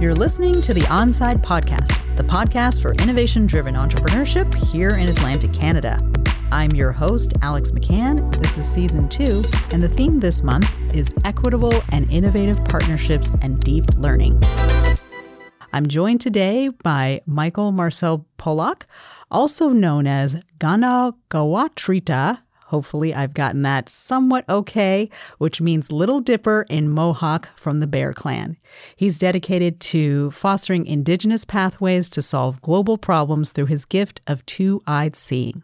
You're listening to the Onside Podcast, the podcast for innovation driven entrepreneurship here in Atlantic Canada. I'm your host, Alex McCann. This is season two, and the theme this month is equitable and innovative partnerships and deep learning. I'm joined today by Michael Marcel Polak, also known as Ganagawatrita. Hopefully, I've gotten that somewhat okay, which means Little Dipper in Mohawk from the Bear Clan. He's dedicated to fostering Indigenous pathways to solve global problems through his gift of two eyed seeing.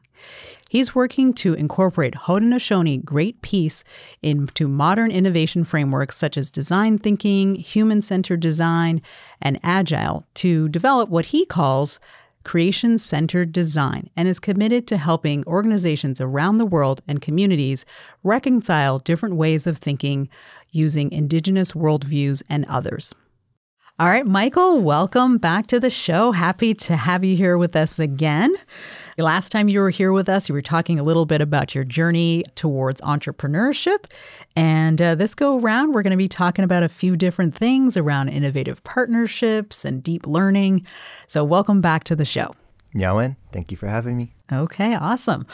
He's working to incorporate Haudenosaunee Great Peace into modern innovation frameworks such as design thinking, human centered design, and agile to develop what he calls creation centered design and is committed to helping organizations around the world and communities reconcile different ways of thinking using indigenous worldviews and others. All right, Michael, welcome back to the show. Happy to have you here with us again. Last time you were here with us, you were talking a little bit about your journey towards entrepreneurship. And uh, this go around, we're going to be talking about a few different things around innovative partnerships and deep learning. So, welcome back to the show. Yawen, thank you for having me. Okay, awesome.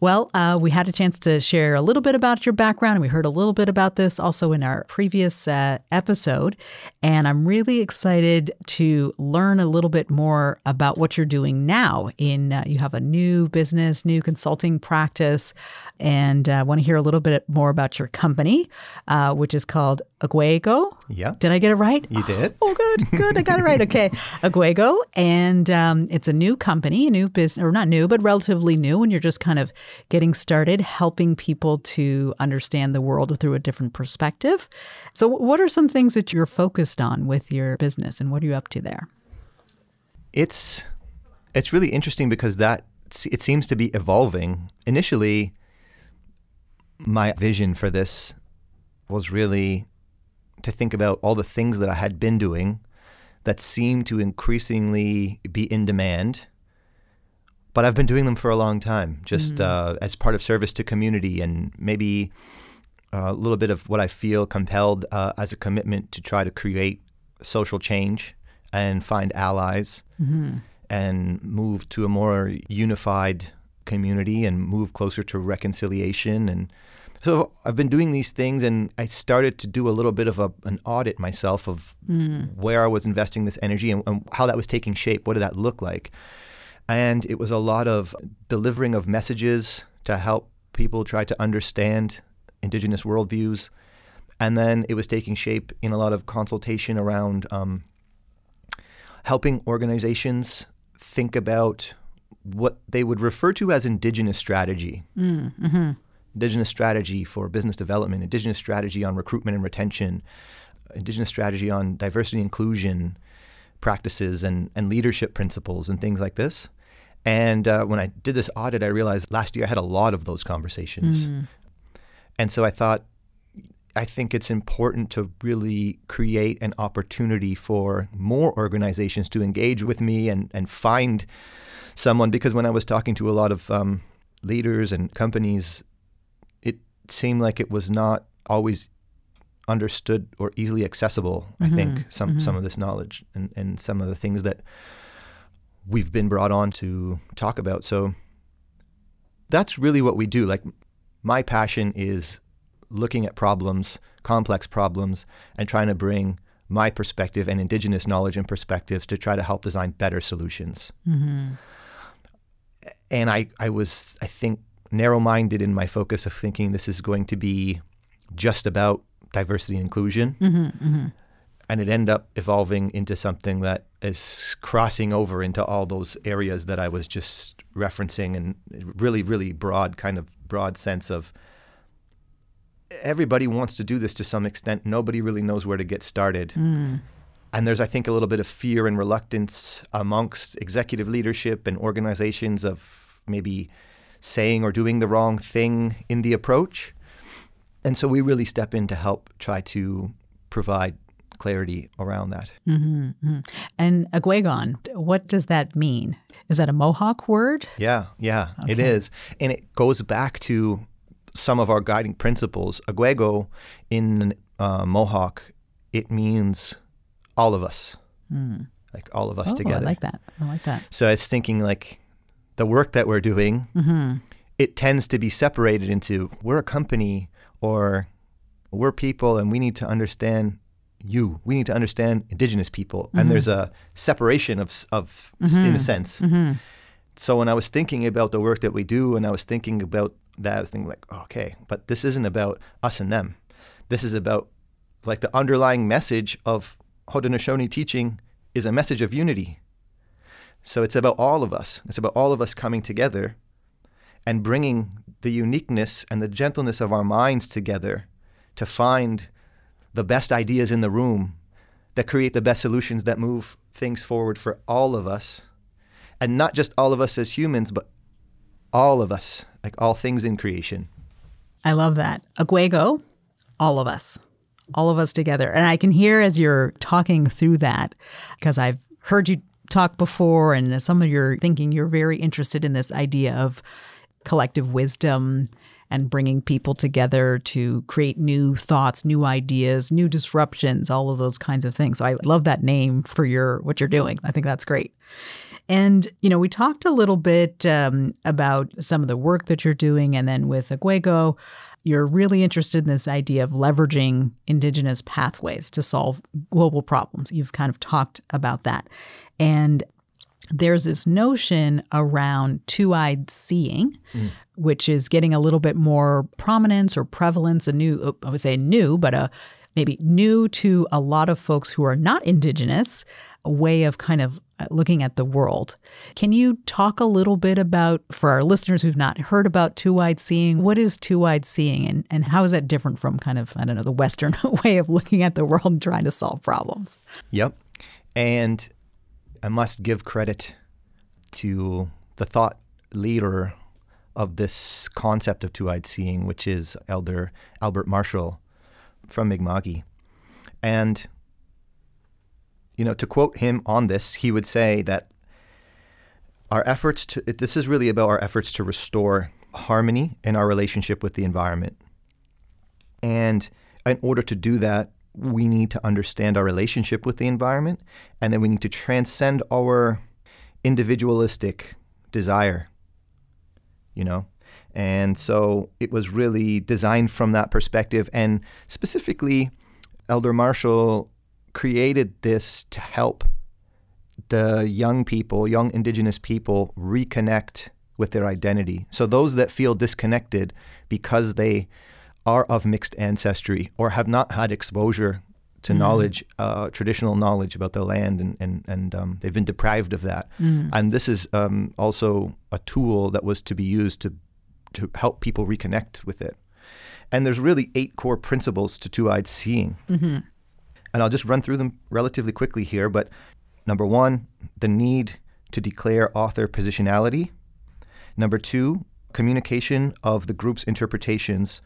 Well, uh, we had a chance to share a little bit about your background, and we heard a little bit about this also in our previous uh, episode. And I'm really excited to learn a little bit more about what you're doing now. In uh, you have a new business, new consulting practice, and I uh, want to hear a little bit more about your company, uh, which is called Aguego. Yeah. Did I get it right? You did. Oh, good, good. I got it right. Okay, Aguego, and um, it's a new company, a new business, or not new, but relatively relatively new and you're just kind of getting started, helping people to understand the world through a different perspective. So, what are some things that you're focused on with your business and what are you up to there? It's it's really interesting because that it seems to be evolving. Initially, my vision for this was really to think about all the things that I had been doing that seemed to increasingly be in demand but I've been doing them for a long time, just mm. uh, as part of service to community and maybe uh, a little bit of what I feel compelled uh, as a commitment to try to create social change and find allies mm-hmm. and move to a more unified community and move closer to reconciliation and so I've been doing these things, and I started to do a little bit of a, an audit myself of mm. where I was investing this energy and, and, how that was taking shape. What did that look like? And it was a lot of delivering of messages to help people try to understand indigenous worldviews. And then it was taking shape in a lot of consultation around um, helping organizations think about what they would refer to as indigenous strategy. Mm, mm-hmm. Indigenous strategy for business development, indigenous strategy on recruitment and retention, indigenous strategy on diversity inclusion practices and, and leadership principles and things like this. And uh, when I did this audit, I realized last year I had a lot of those conversations. Mm. And so I thought, I think it's important to really create an opportunity for more organizations to engage with me and, and find someone. Because when I was talking to a lot of um, leaders and companies, it seemed like it was not always understood or easily accessible. Mm-hmm. I think some mm-hmm. some of this knowledge and, and some of the things that we've been brought on to talk about. So that's really what we do. Like my passion is looking at problems, complex problems, and trying to bring my perspective and indigenous knowledge and perspectives to try to help design better solutions. Mm-hmm. And I, I was, I think, narrow minded in my focus of thinking this is going to be just about diversity and inclusion. Mm-hmm, mm-hmm and it ended up evolving into something that is crossing over into all those areas that I was just referencing and really, really broad, kind of broad sense of everybody wants to do this to some extent. Nobody really knows where to get started. Mm. And there's, I think, a little bit of fear and reluctance amongst executive leadership and organizations of maybe saying or doing the wrong thing in the approach. And so we really step in to help try to provide clarity around that. Mm-hmm, mm-hmm. And Aguegon, what does that mean? Is that a Mohawk word? Yeah, yeah, okay. it is. And it goes back to some of our guiding principles. Aguego in uh, Mohawk, it means all of us. like all of us Oh, together. I like that. I like that. So it's thinking like the work that we're doing, it tends to be separated into we're a company or we're people and we need to understand you. We need to understand indigenous people. And mm-hmm. there's a separation of, of s- in a mm-hmm. sense. Mm-hmm. So when I was thinking about the work that we do and I was thinking about that, I was thinking like, okay, but this isn't about us and them. This is about like the underlying message of Haudenosaunee teaching is a message of unity. So it's about all of us. It's about all of us coming together and bringing the uniqueness and the gentleness of our minds together to find the best ideas in the room that create the best solutions that move things forward for all of us. And not just all of us as humans, but all of us, like all things in creation. I love that. Aguego, all of us, all of us together. And I can hear as you're talking through that, because I've heard you talk before, and some of your thinking, you're very interested in this idea of collective wisdom and bringing people together to create new thoughts, new ideas, new disruptions, all of those kinds of things. So I love that name for your what you're doing. I think that's great. And, you know, we talked a little bit um, about some of the work that you're doing. And then with Aguego, you're really interested in this idea of leveraging indigenous pathways to solve global problems. You've kind of talked about that. And there's this notion around two eyed seeing, which is getting a little bit more prominence or prevalence, a new, I would say new, but a maybe new to a lot of folks who are not indigenous, way of kind of uh, looking at the world. Can you talk a little bit about, for our listeners who've not heard about two eyed seeing, what is two eyed seeing and, and how is that different from kind of, I don't know, the Western way of looking at the world and trying to solve problems? Yep. And I must give credit to the thought leader of this concept of two eyed seeing, which is Elder Albert Marshall from Mi'kma'ki. And, you know, to quote him on this, he would say that our efforts to, this is really about our efforts to restore harmony in our relationship with the environment. And in order to do that, we need to understand our relationship with the environment, and then we need to transcend our individualistic desire, you know? And so it was really designed from that perspective. And specifically, Elder Marshall created this to help the young people, young indigenous people, reconnect with their identity. So those that feel disconnected because they are of mixed ancestry or have not had exposure to knowledge, uh, traditional knowledge about the land, and and and um, they've been deprived of that. And this is um, also a tool that was to be used to to help people reconnect with it. And there's really eight core principles to two-eyed seeing, and I'll just run through them relatively quickly here. But number one, the need to declare author positionality. Number two, communication of the group's interpretations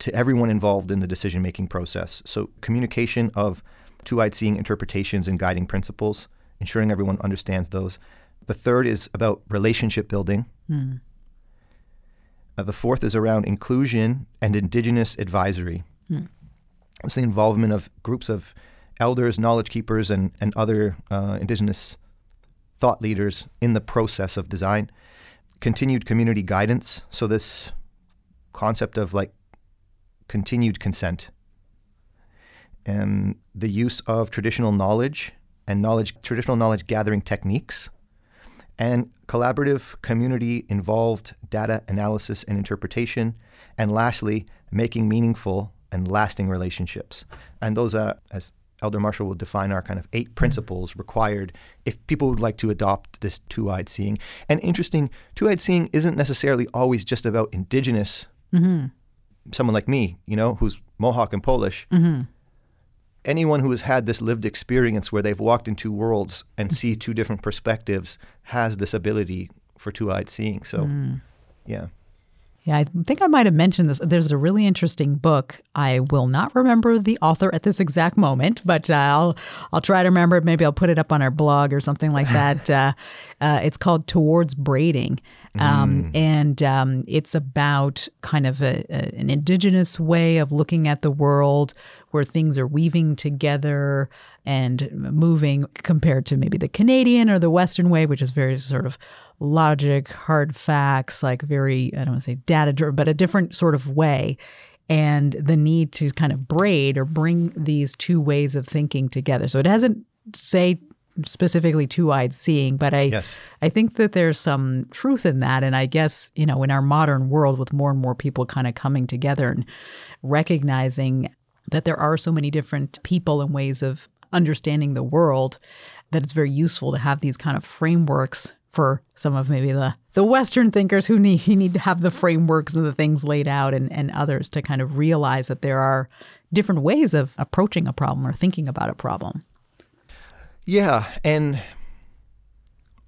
to everyone involved in the decision making process. So, communication of two eyed seeing interpretations and guiding principles, ensuring everyone understands those. The third is about relationship building. Uh, the fourth is around inclusion and indigenous advisory. It's the involvement of groups of elders, knowledge keepers, and, and other uh, indigenous thought leaders in the process of design. Continued community guidance. So, this concept of like continued consent. And the use of traditional knowledge and knowledge traditional knowledge gathering techniques and collaborative community involved data analysis and interpretation. And lastly making meaningful and lasting relationships. And those are as elder marshall will define our kind of eight principles required if people would like to adopt this two-eyed seeing. And interesting two-eyed seeing isn't necessarily always just about indigenous mm-hmm. Someone like me, you know, who's Mohawk and Polish, anyone who has had this lived experience where they've walked in two worlds and see two different perspectives has this ability for two eyed seeing. So, yeah. Yeah, I think I might have mentioned this. There's a really interesting book. I will not remember the author at this exact moment, but uh, I'll I'll try to remember it. Maybe I'll put it up on our blog or something like that. uh, uh, it's called Towards Braiding, um, mm. and um, it's about kind of a, a, an indigenous way of looking at the world, where things are weaving together and moving, compared to maybe the Canadian or the Western way, which is very sort of logic, hard facts, like very, I don't want to say data driven, but a different sort of way. And the need to kind of braid or bring these two ways of thinking together. So it doesn't say specifically two-eyed seeing but i yes. i think that there's some truth in that and i guess you know in our modern world with more and more people kind of coming together and recognizing that there are so many different people and ways of understanding the world that it's very useful to have these kind of frameworks for some of maybe the the Western thinkers who need need to have the frameworks and the things laid out, and and others to kind of realize that there are different ways of approaching a problem or thinking about a problem. Yeah, and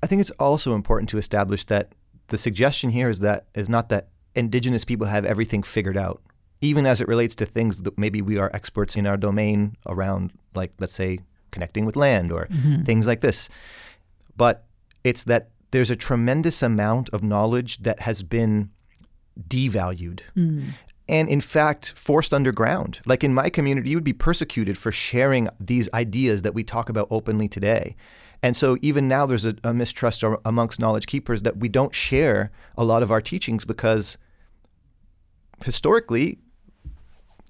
I think it's also important to establish that the suggestion here is that is not that indigenous people have everything figured out, even as it relates to things that maybe we are experts in our domain around, like let's say connecting with land or mm-hmm. things like this. But it's that there's a tremendous amount of knowledge that has been devalued. Mm. And in fact, forced underground. Like in my community, you would be persecuted for sharing these ideas that we talk about openly today. And so even now, there's a, a mistrust amongst knowledge keepers that we don't share a lot of our teachings because historically,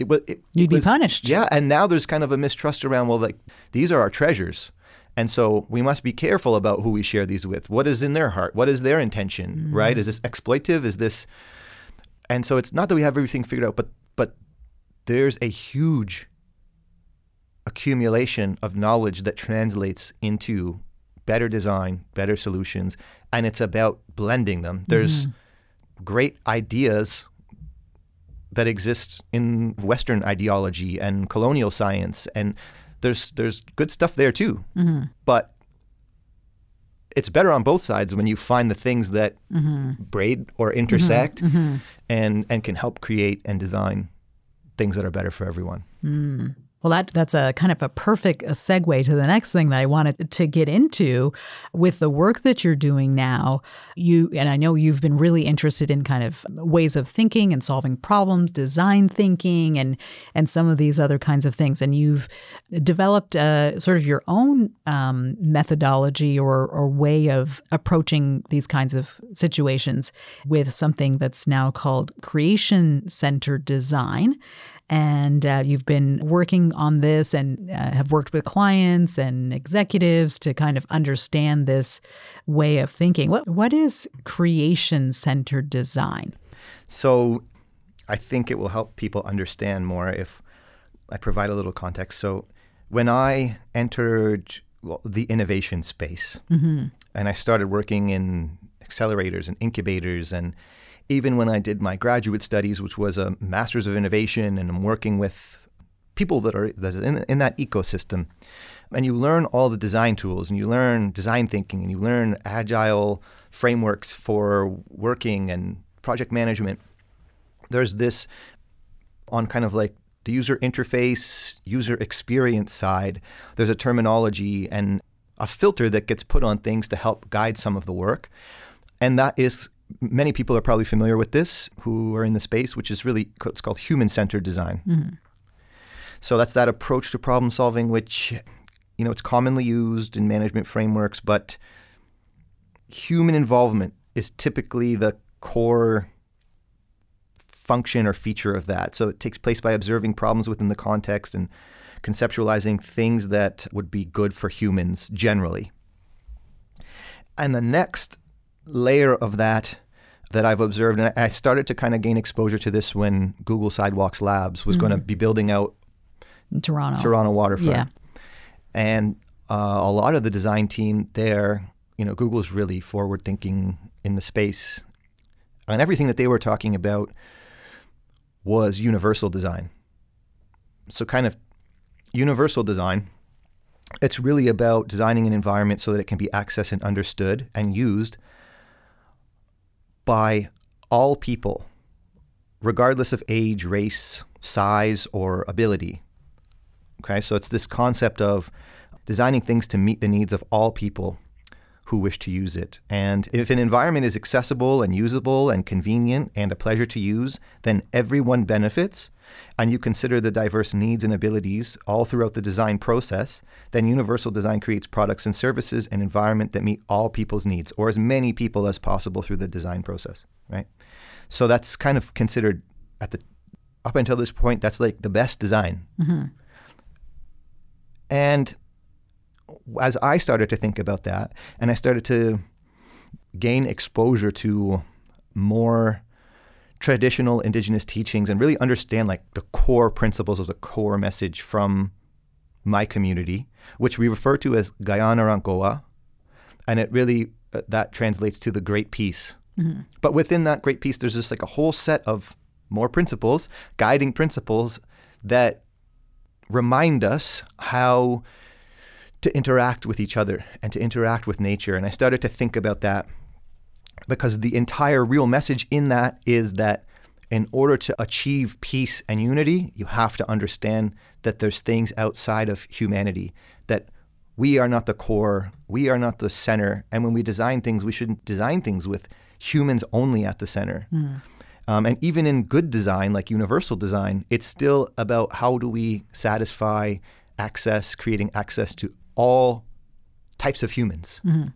it was, it you'd was, be punished. Yeah, and now there's kind of a mistrust around. Well, like these are our treasures, and so we must be careful about who we share these with. What is in their heart? What is their intention? Mm-hmm. Right? Is this exploitive? Is this And so it's not that we have everything figured out, but but there's a huge accumulation of knowledge that translates into better design, better solutions, and it's about blending them. There's mm-hmm. great ideas that exist in Western ideology and colonial science and there's there's good stuff there too. Mm-hmm. But it's better on both sides when you find the things that mm-hmm. braid or intersect mm-hmm. mm-hmm. and and can help create and design things that are better for everyone. Mm. Well, that that's a kind of a perfect segue to the next thing that I wanted to get into with the work that you're doing now. You and I know you've been really interested in kind of ways of thinking and solving problems, design thinking, and and some of these other kinds of things. And you've developed a, sort of your own um, methodology or or way of approaching these kinds of situations with something that's now called creation centered design and uh, you've been working on this and uh, have worked with clients and executives to kind of understand this way of thinking. What what is creation centered design? So, I think it will help people understand more if I provide a little context. So, when I entered well, the innovation space, mm-hmm. and I started working in accelerators and incubators and even when I did my graduate studies, which was a master's of innovation, and I'm working with people that are in, in that ecosystem, and you learn all the design tools, and you learn design thinking, and you learn agile frameworks for working and project management. There's this on kind of like the user interface, user experience side, there's a terminology and a filter that gets put on things to help guide some of the work. And that is many people are probably familiar with this who are in the space, which is really it's called human-centered design. Mm-hmm. So that's that approach to problem solving, which you know it's commonly used in management frameworks, but human involvement is typically the core function or feature of that. So it takes place by observing problems within the context and conceptualizing things that would be good for humans generally. And the next layer of that that I've observed, and I started to kind of gain exposure to this when Google Sidewalks Labs was mm-hmm. going to be building out Toronto, Toronto waterfront, yeah. and uh, a lot of the design team there, you know, Google's really forward thinking in the space, and everything that they were talking about was universal design. So, kind of universal design. It's really about designing an environment so that it can be accessed and understood and used by all people regardless of age, race, size, or ability. Okay, so it's this concept of designing things to meet the needs of all people who wish to use it. And if an environment is accessible and usable and convenient and a pleasure to use, then everyone benefits. And you consider the diverse needs and abilities all throughout the design process, then universal design creates products and services and environment that meet all people's needs or as many people as possible through the design process, right? So that's kind of considered at the up until this point that's like the best design. Mm-hmm. And as I started to think about that, and I started to gain exposure to more traditional indigenous teachings and really understand like the core principles of the core message from my community, which we refer to as Kayanerenkowa, and it really uh, that translates to the Great Peace. Mm-hmm. But within that Great Peace, there's just like a whole set of more principles, guiding principles that remind us how to interact with each other and to interact with nature. And I started to think about that because the entire real message in that is that in order to achieve peace and unity, you have to understand that there's things outside of humanity, that we are not the core, we are not the center. And when we design things, we shouldn't design things with humans only at the center. Mm. Um, and even in good design, like universal design, it's still about how do we satisfy access, creating access to all types of humans. Mm-hmm.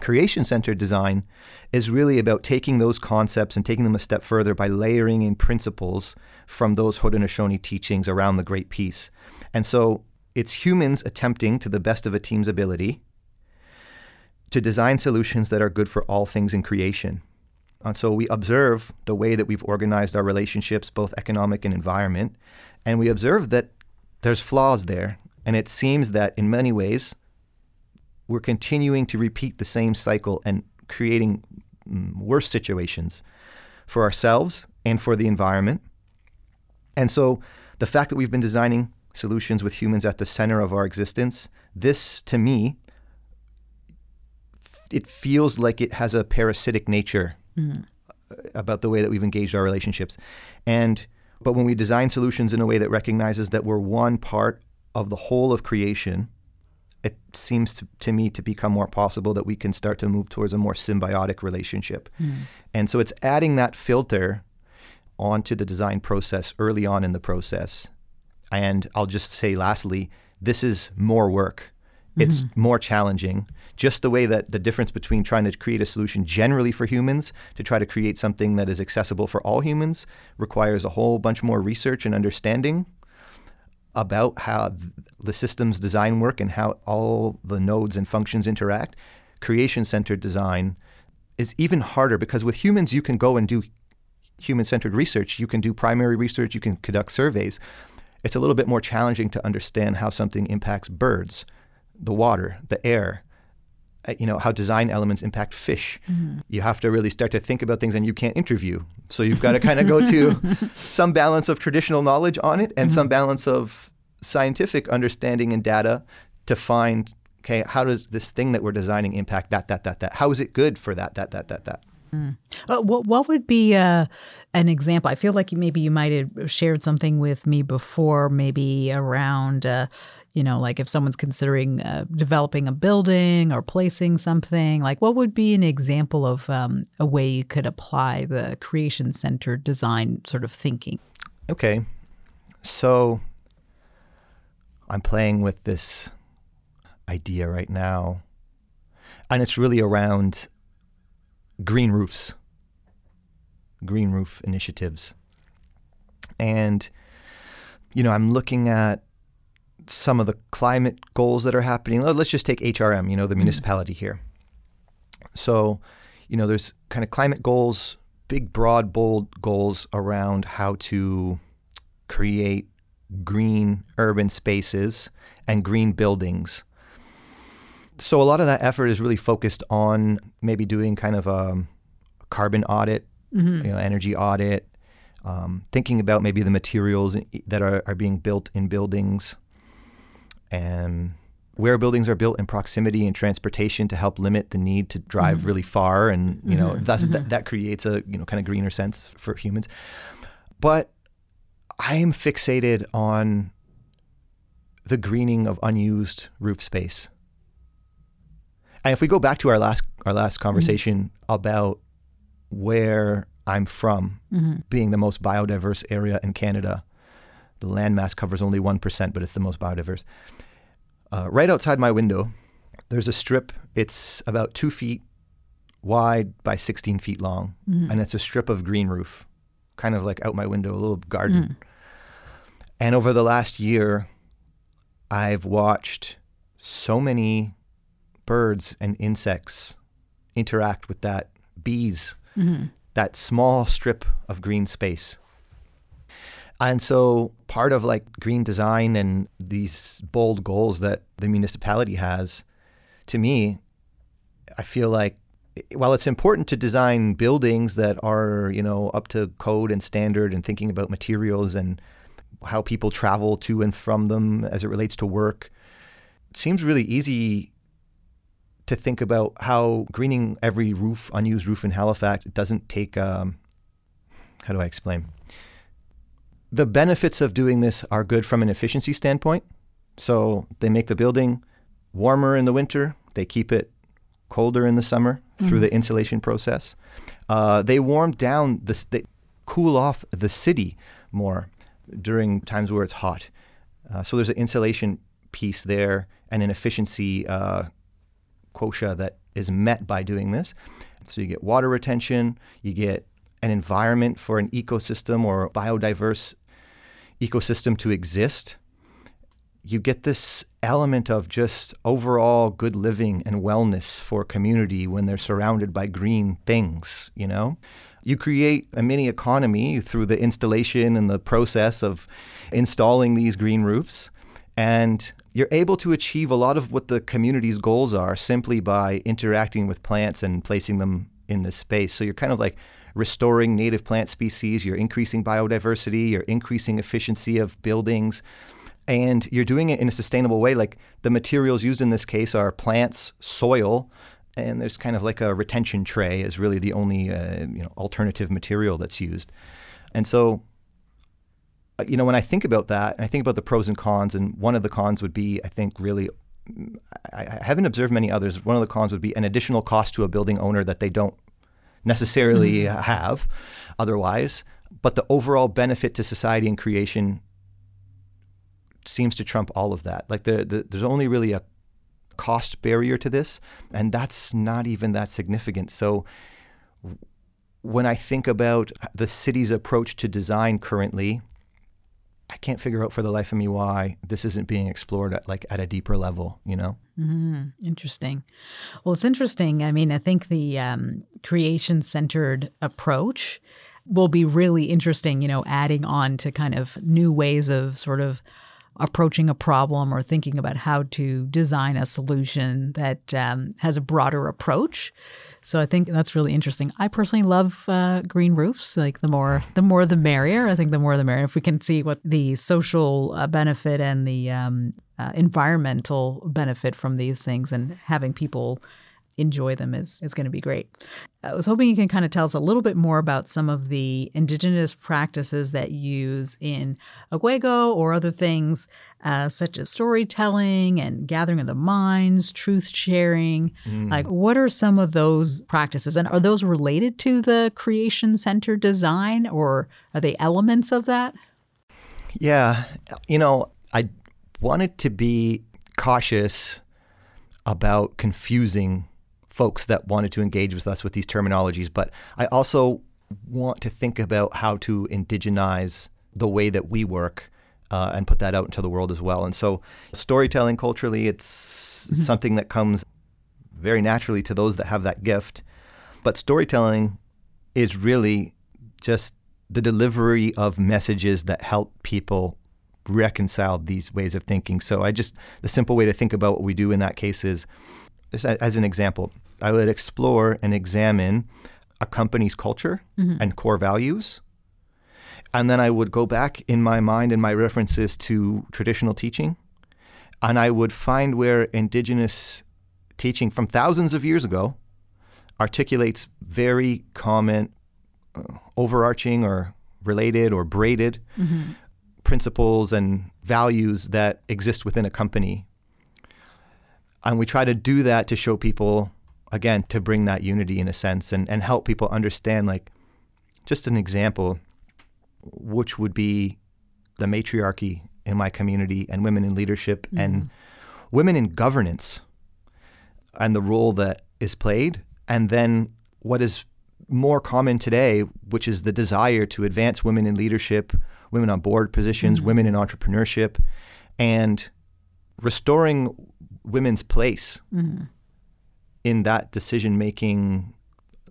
Creation centered design is really about taking those concepts and taking them a step further by layering in principles from those Haudenosaunee teachings around the Great Peace. And so it's humans attempting to the best of a team's ability to design solutions that are good for all things in creation. And so we observe the way that we've organized our relationships, both economic and environment, and we observe that there's flaws there. And it seems that in many ways, we're continuing to repeat the same cycle and creating mm, worse situations for ourselves and for the environment. And so the fact that we've been designing solutions with humans at the center of our existence, this to me, it feels like it has a parasitic nature Mm. about the way that we've engaged our relationships. And but when we design solutions in a way that recognizes that we're one part of the whole of creation, it seems to, to me to become more possible that we can start to move towards a more symbiotic relationship. Mm. And so it's adding that filter onto the design process early on in the process. And I'll just say lastly, this is more work. It's more challenging. Just the way that the difference between trying to create a solution generally for humans to try to create something that is accessible for all humans requires a whole bunch more research and understanding about how the systems design work and how all the nodes and functions interact. Creation centered design is even harder because with humans, you can go and do human centered research. You can do primary research, you can conduct surveys. It's a little bit more challenging to understand how something impacts birds, the water, the air, you know, how design elements impact fish. Mm-hmm. You have to really start to think about things and you can't interview. So you've got to kind of go to some balance of traditional knowledge on it and Mm-hmm. some balance of scientific understanding and data to find okay, how does this thing that we're designing impact that, that, that, that? How is it good for that, that, that, that, that? Uh, what, what would be uh, an example? I feel like maybe you might have shared something with me before, maybe around, uh, you know, like if someone's considering uh, developing a building or placing something, like what would be an example of um, a way you could apply the creation centered design sort of thinking? Okay. So I'm playing with this idea right now, and it's really around green roofs, green roof initiatives. And, you know, I'm looking at some of the climate goals that are happening. Let- Let's just take HRM, you know, the municipality here. So, you know, there's kind of climate goals, big, broad, bold goals around how to create green urban spaces and green buildings. So a lot of that effort is really focused on maybe doing kind of a carbon audit, Mm-hmm. you know, energy audit, um, thinking about maybe the materials that are, are being built in buildings, and where buildings are built in proximity and transportation to help limit the need to drive Mhm. really far and you know Mhm, that's, mhm. that, that creates a you know kind of greener sense for humans but i am fixated on the greening of unused roof space and if we go back to our last our last conversation about where i'm from Mhm. being the most biodiverse area in canada the landmass covers only 1% but it's the most biodiverse uh, right outside my window, there's a strip. It's about two feet wide by 16 feet long, Mhm. and it's a strip of green roof, kind of like out my window, a little garden. Mhm. And over the last year, I've watched so many birds and insects interact with that, bees, Mhm. that small strip of green space. And so part of like green design and these bold goals that the municipality has, to me, I feel like while it's important to design buildings that are, you know, up to code and standard and thinking about materials and how people travel to and from them as it relates to work, it seems really easy to think about how greening every roof, unused roof in Halifax, doesn't take, um, how do I explain? The benefits of doing this are good from an efficiency standpoint. So they make the building warmer in the winter, they keep it colder in the summer through Mhm. the insulation process. Uh, they warm down the, they cool off the city more during times where it's hot. Uh, so there's an insulation piece there and an efficiency uh, quotient that is met by doing this. So you get water retention, you get an environment for an ecosystem or biodiverse ecosystem to exist. You get this element of just overall good living and wellness for community when they're surrounded by green things, you know? You create a mini economy through the installation and the process of installing these green roofs. And you're able to achieve a lot of what the community's goals are simply by interacting with plants and placing them in this space. So you're kind of like restoring native plant species, you're increasing biodiversity, you're increasing efficiency of buildings, and you're doing it in a sustainable way. Like the materials used in this case are plants, soil, and there's kind of like a retention tray is really the only uh, you know alternative material that's used. And so uh, you know, when I think about that, and I think about the pros and cons, and one of the cons would be, I think, really, mm, I, I haven't observed many others. One of the cons would be an additional cost to a building owner that they don't necessarily uh have otherwise. But the overall benefit to society and creation seems to trump all of that. Like there, the, there's only really a cost barrier to this, and that's not even that significant. So when I think about the city's approach to design currently, I can't figure out for the life of me why this isn't being explored at like at a deeper level, you know? Mm, interesting. Well, it's interesting. I mean, I think the um, creation centered approach will be really interesting, you know, adding on to kind of new ways of sort of approaching a problem or thinking about how to design a solution that um, has a broader approach. So I think that's really interesting. I personally love uh, green roofs. Like the more, the more the merrier. I think the more the merrier. If we can see what the social uh, benefit and the um, uh, environmental benefit from these things, and having people enjoy them is is going to be great. I was hoping you can kind of tell us a little bit more about some of the indigenous practices that you use in Aguego or other things uh, such as storytelling and gathering of the minds, truth sharing. Like, what are some of those practices, and are those related to the creation center design, or are they elements of that? Yeah. You know, I wanted to be cautious about confusing folks that wanted to engage with us with these terminologies, but I also want to think about how to indigenize the way that we work uh, and put that out into the world as well. And so, storytelling culturally, it's something that comes very naturally to those that have that gift. But storytelling is really just the delivery of messages that help people reconcile these ways of thinking. So I just the simple way to think about what we do in that case is as an example, I would explore and examine a company's culture and core values. And then I would go back in my mind and my references to traditional teaching And I would find where indigenous teaching from thousands of years ago articulates very common, uh, overarching or related or braided mm-hmm. principles and values that exist within a company. And we try to do that to show people, again, to bring that unity in a sense and, and help people understand, like, just an example, which would be the matriarchy in my community and women in leadership mm-hmm. and women in governance and the role that is played. And then what is more common today, which is the desire to advance women in leadership, women on board positions, mm-hmm. women in entrepreneurship, and restoring women's place mm-hmm. in that decision making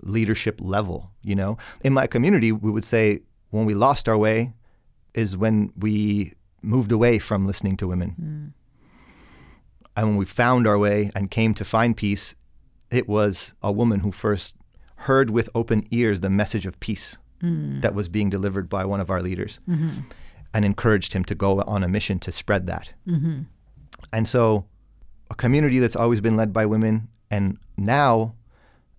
leadership level. You know, in my community, we would say when we lost our way is when we moved away from listening to women. Mm. And when we found our way and came to find peace, it was a woman who first heard with open ears the message of peace mm. that was being delivered by one of our leaders mm-hmm. and encouraged him to go on a mission to spread that. Mm-hmm. And so, a community that's always been led by women, and now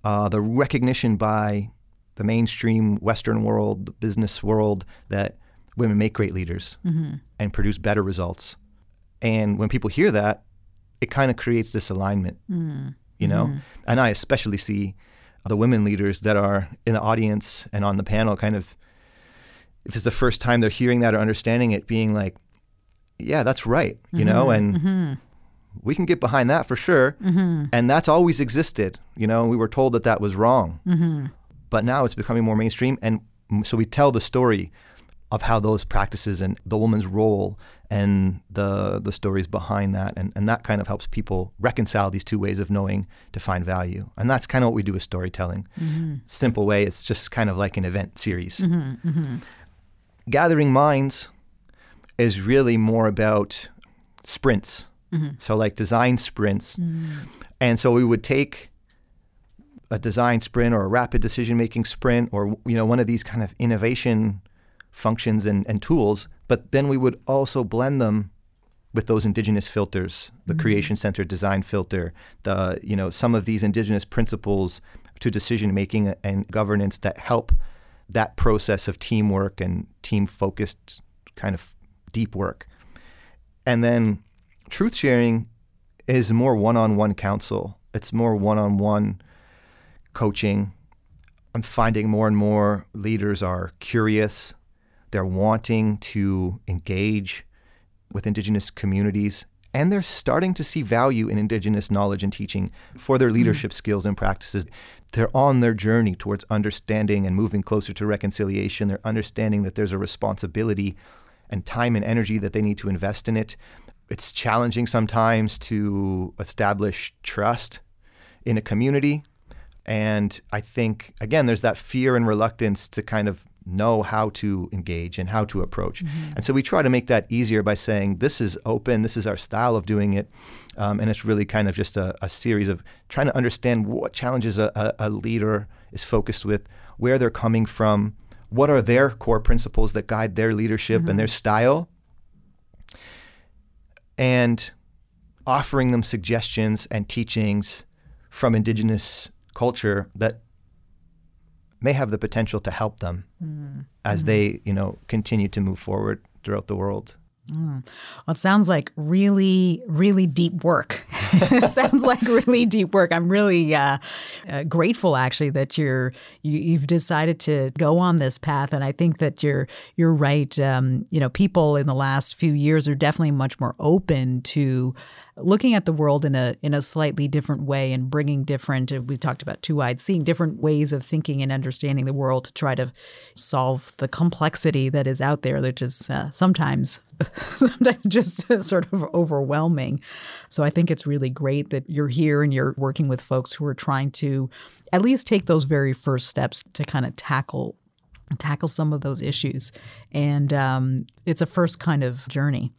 uh, the recognition by the mainstream Western world, the business world, that women make great leaders mm-hmm. and produce better results. And when people hear that, it kind of creates this alignment, mm. you know? Mm-hmm. And I especially see the women leaders that are in the audience and on the panel kind of, if it's the first time they're hearing that or understanding it, being like, yeah, that's right, you mm-hmm. know? And mm-hmm. we can get behind that for sure. Mm-hmm. And that's always existed, you know? We were told that that was wrong. Mm-hmm. But now it's becoming more mainstream. And so we tell the story of how those practices and the woman's role and the the stories behind that and, and that kind of helps people reconcile these two ways of knowing to find value and that's kind of what we do with storytelling mm-hmm. simple way it's just kind of like an event series mm-hmm, mm-hmm. gathering minds is really more about sprints mm-hmm. so like design sprints mm. and so we would take a design sprint or a rapid decision making sprint or you know one of these kind of innovation functions and, and tools, but then we would also blend them with those indigenous filters, the mm-hmm. creation center design filter, the you know some of these indigenous principles to decision making and governance that help that process of teamwork and team focused kind of deep work. And then truth sharing is more one-on-one counsel. It's more one-on-one coaching. I'm finding more and more leaders are curious they're wanting to engage with Indigenous communities, and they're starting to see value in Indigenous knowledge and teaching for their leadership mm. skills and practices. They're on their journey towards understanding and moving closer to reconciliation. They're understanding that there's a responsibility and time and energy that they need to invest in it. It's challenging sometimes to establish trust in a community. And I think, again, there's that fear and reluctance to kind of know how to engage and how to approach. Mm-hmm. And so we try to make that easier by saying, this is open, this is our style of doing it. Um, and it's really kind of just a, a, series of trying to understand what challenges a, a, a leader is focused with, where they're coming from, what are their core principles that guide their leadership mm-hmm. and their style. And offering them suggestions and teachings from indigenous culture that may have the potential to help them mm. as mm. they, you know, continue to move forward throughout the world. Mm. Well, it sounds like really, really deep work. it sounds like really deep work. I'm really uh, uh, grateful, actually, that you're you, have decided to go on this path, and I think that you're you're right. Um, you know, people in the last few years are definitely much more open to looking at the world in a in a slightly different way and bringing different uh, we talked about two-eyed seeing different ways of thinking and understanding the world to try to solve the complexity that is out there which is uh, sometimes sometimes just sort of overwhelming. So i think it's really great that you're here and you're working with folks who are trying to at least take those very first steps to kind of tackle tackle some of those issues. And um, it's a first kind of journey.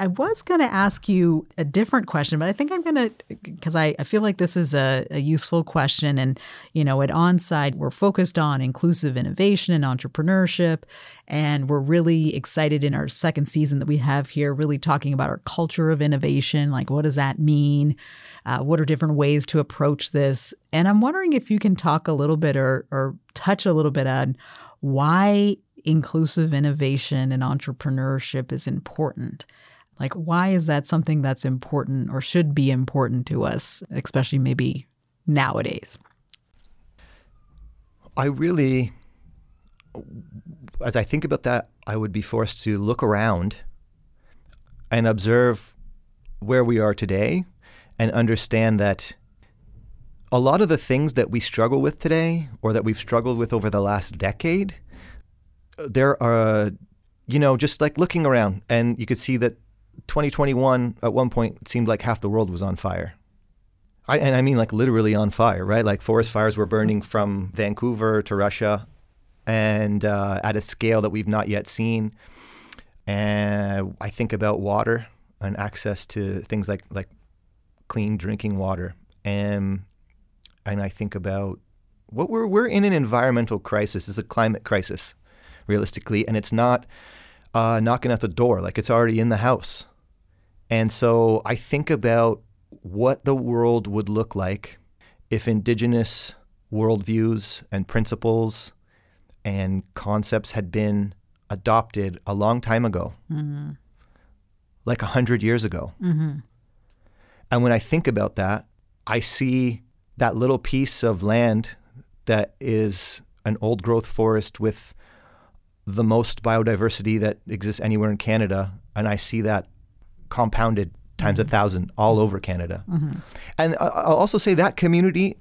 I was going to ask you a different question, but I think I'm going to, because I, I feel like this is a, a, useful question. And, you know, at OnSide, we're focused on inclusive innovation and entrepreneurship. And we're really excited in our second season that we have here, really talking about our culture of innovation. Like, what does that mean? Uh, what are different ways to approach this? And I'm wondering if you can talk a little bit or, or touch a little bit on why inclusive innovation and entrepreneurship is important. Like, why is that something that's important or should be important to us, especially maybe nowadays? I really, as I think about that, I would be forced to look around and observe where we are today and understand that a lot of the things that we struggle with today or that we've struggled with over the last decade, there are, you know, just like looking around and you could see that 2021 at one point seemed like half the world was on fire. I, and I mean like literally on fire, right? Like forest fires were burning from Vancouver to Russia and uh, at a scale that we've not yet seen. And I think about water and access to things like, like clean drinking water. And, and I think about what we're, we're in an environmental crisis. It's a climate crisis, realistically. And it's not uh, knocking at the door, like it's already in the house. And so I think about what the world would look like if indigenous worldviews and principles and concepts had been adopted a long time ago, mm-hmm. like a hundred years ago. Mm-hmm. And when I think about that, I see that little piece of land that is an old growth forest with the most biodiversity that exists anywhere in Canada. And I see that compounded times mm-hmm. a thousand all over Canada. Mm-hmm. And I'll also say that community,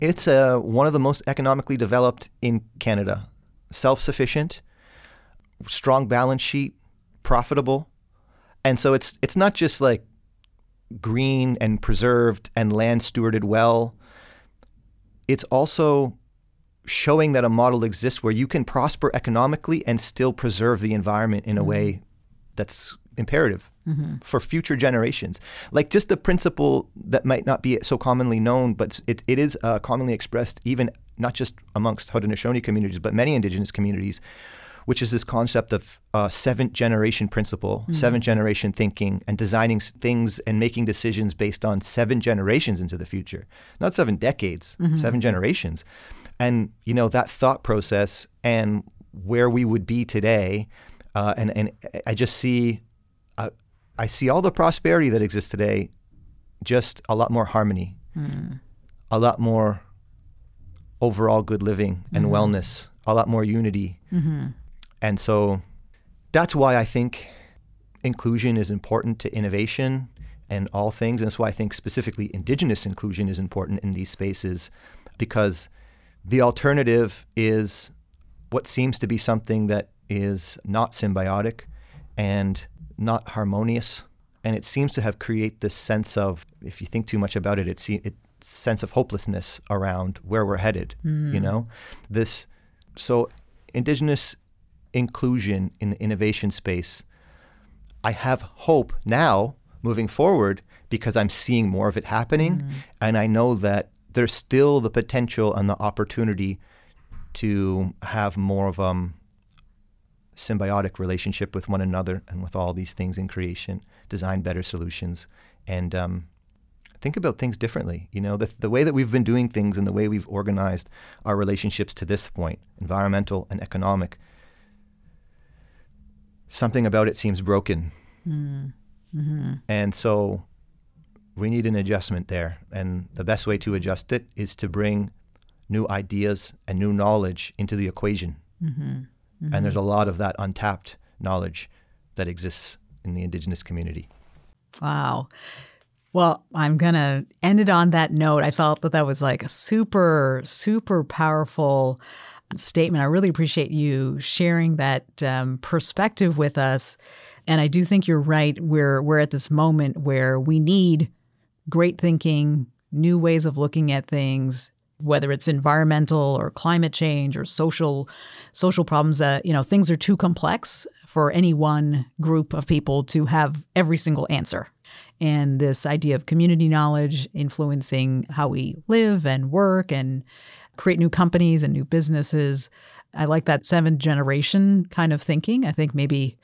it's uh, one of the most economically developed in Canada, self sufficient, strong balance sheet, profitable. And so it's it's not just like green and preserved and land stewarded well. It's also showing that a model exists where you can prosper economically and still preserve the environment in a mm-hmm. way that's imperative mm-hmm. for future generations. Like just the principle that might not be so commonly known, but it, it is uh, commonly expressed even not just amongst Haudenosaunee communities, but many indigenous communities, which is this concept of uh, seventh generation principle, mm-hmm. seventh generation thinking, and designing things and making decisions based on seven generations into the future, not seven decades, mm-hmm. seven generations. And you know that thought process and where we would be today, uh, and and I just see I see all the prosperity that exists today, just a lot more harmony, mm. a lot more overall good living and mm-hmm. wellness, a lot more unity. Mm-hmm. And so that's why I think inclusion is important to innovation and all things. And that's why I think specifically Indigenous inclusion is important in these spaces because the alternative is what seems to be something that is not symbiotic and not harmonious. And it seems to have created this sense of, if you think too much about it, it's it sense of hopelessness around where we're headed. Mm. You know, this so indigenous inclusion in the innovation space. I have hope now moving forward because I'm seeing more of it happening, mm. and I know that there's still the potential and the opportunity to have more of um symbiotic relationship with one another and with all these things in creation, design better solutions, and um, think about things differently. You know, the, the way that we've been doing things and the way we've organized our relationships to this point, environmental and economic, something about it seems broken. Mm. Mm-hmm. And so we need an adjustment there. And the best way to adjust it is to bring new ideas and new knowledge into the equation. Mm-hmm. Mm-hmm. And there's a lot of that untapped knowledge that exists in the indigenous community. Wow. Well, I'm going to end it on that note. I felt that that was like a super, super powerful statement. I really appreciate you sharing that um, perspective with us. And I do think you're right. We're, we're at this moment where we need great thinking, new ways of looking at things, whether it's environmental or climate change or social social problems that you know things are too complex for any one group of people to have every single answer and this idea of community knowledge influencing how we live and work and create new companies and new businesses I like that seven generation kind of thinking. I think maybe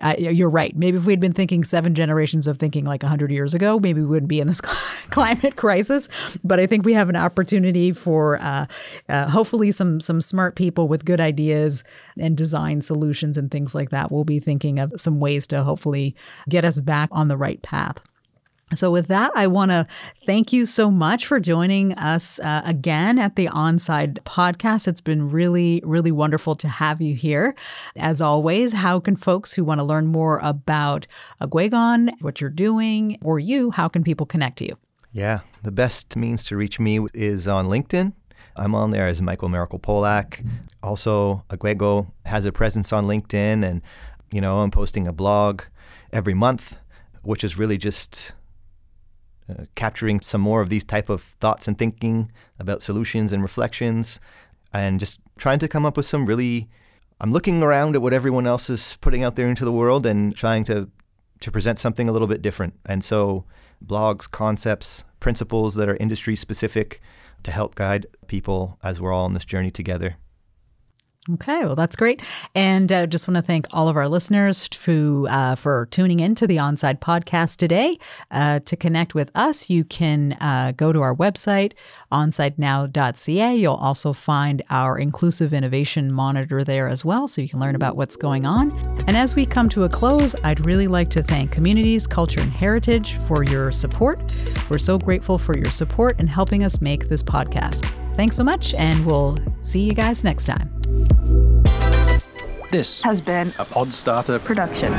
uh, you're right. Maybe if we'd been thinking seven generations of thinking like 100 years ago, maybe we wouldn't be in this climate crisis. But I think we have an opportunity for uh, uh, hopefully some some smart people with good ideas and design solutions and things like that. We'll be thinking of some ways to hopefully get us back on the right path. So, with that, I want to thank you so much for joining us uh, again at the Onside podcast. It's been really, really wonderful to have you here. As always, how can folks who want to learn more about Aguegon, what you're doing, or you, how can people connect to you? Yeah, the best means to reach me is on LinkedIn. I'm on there as Michael Marcel Polak. Also, Aguego has a presence on LinkedIn, and you know I'm posting a blog every month, which is really just uh, capturing some more of these type of thoughts and thinking about solutions and reflections and just trying to come up with some really I'm looking around at what everyone else is putting out there into the world and trying to to present something a little bit different. And so blogs, concepts, principles that are industry specific to help guide people as we're all on this journey together. Okay, well, that's great. And uh, just want to thank all of our listeners who, uh, for tuning in to the Onside podcast today. Uh, to connect with us, you can uh, go to our website, onsidenow.ca. You'll also find our inclusive innovation monitor there as well, so you can learn about what's going on. And as we come to a close, I'd really like to thank Communities, Culture, and Heritage for your support. We're so grateful for your support in helping us make this podcast. Thanks so much, and we'll see you guys next time. This has been a Podstarter production.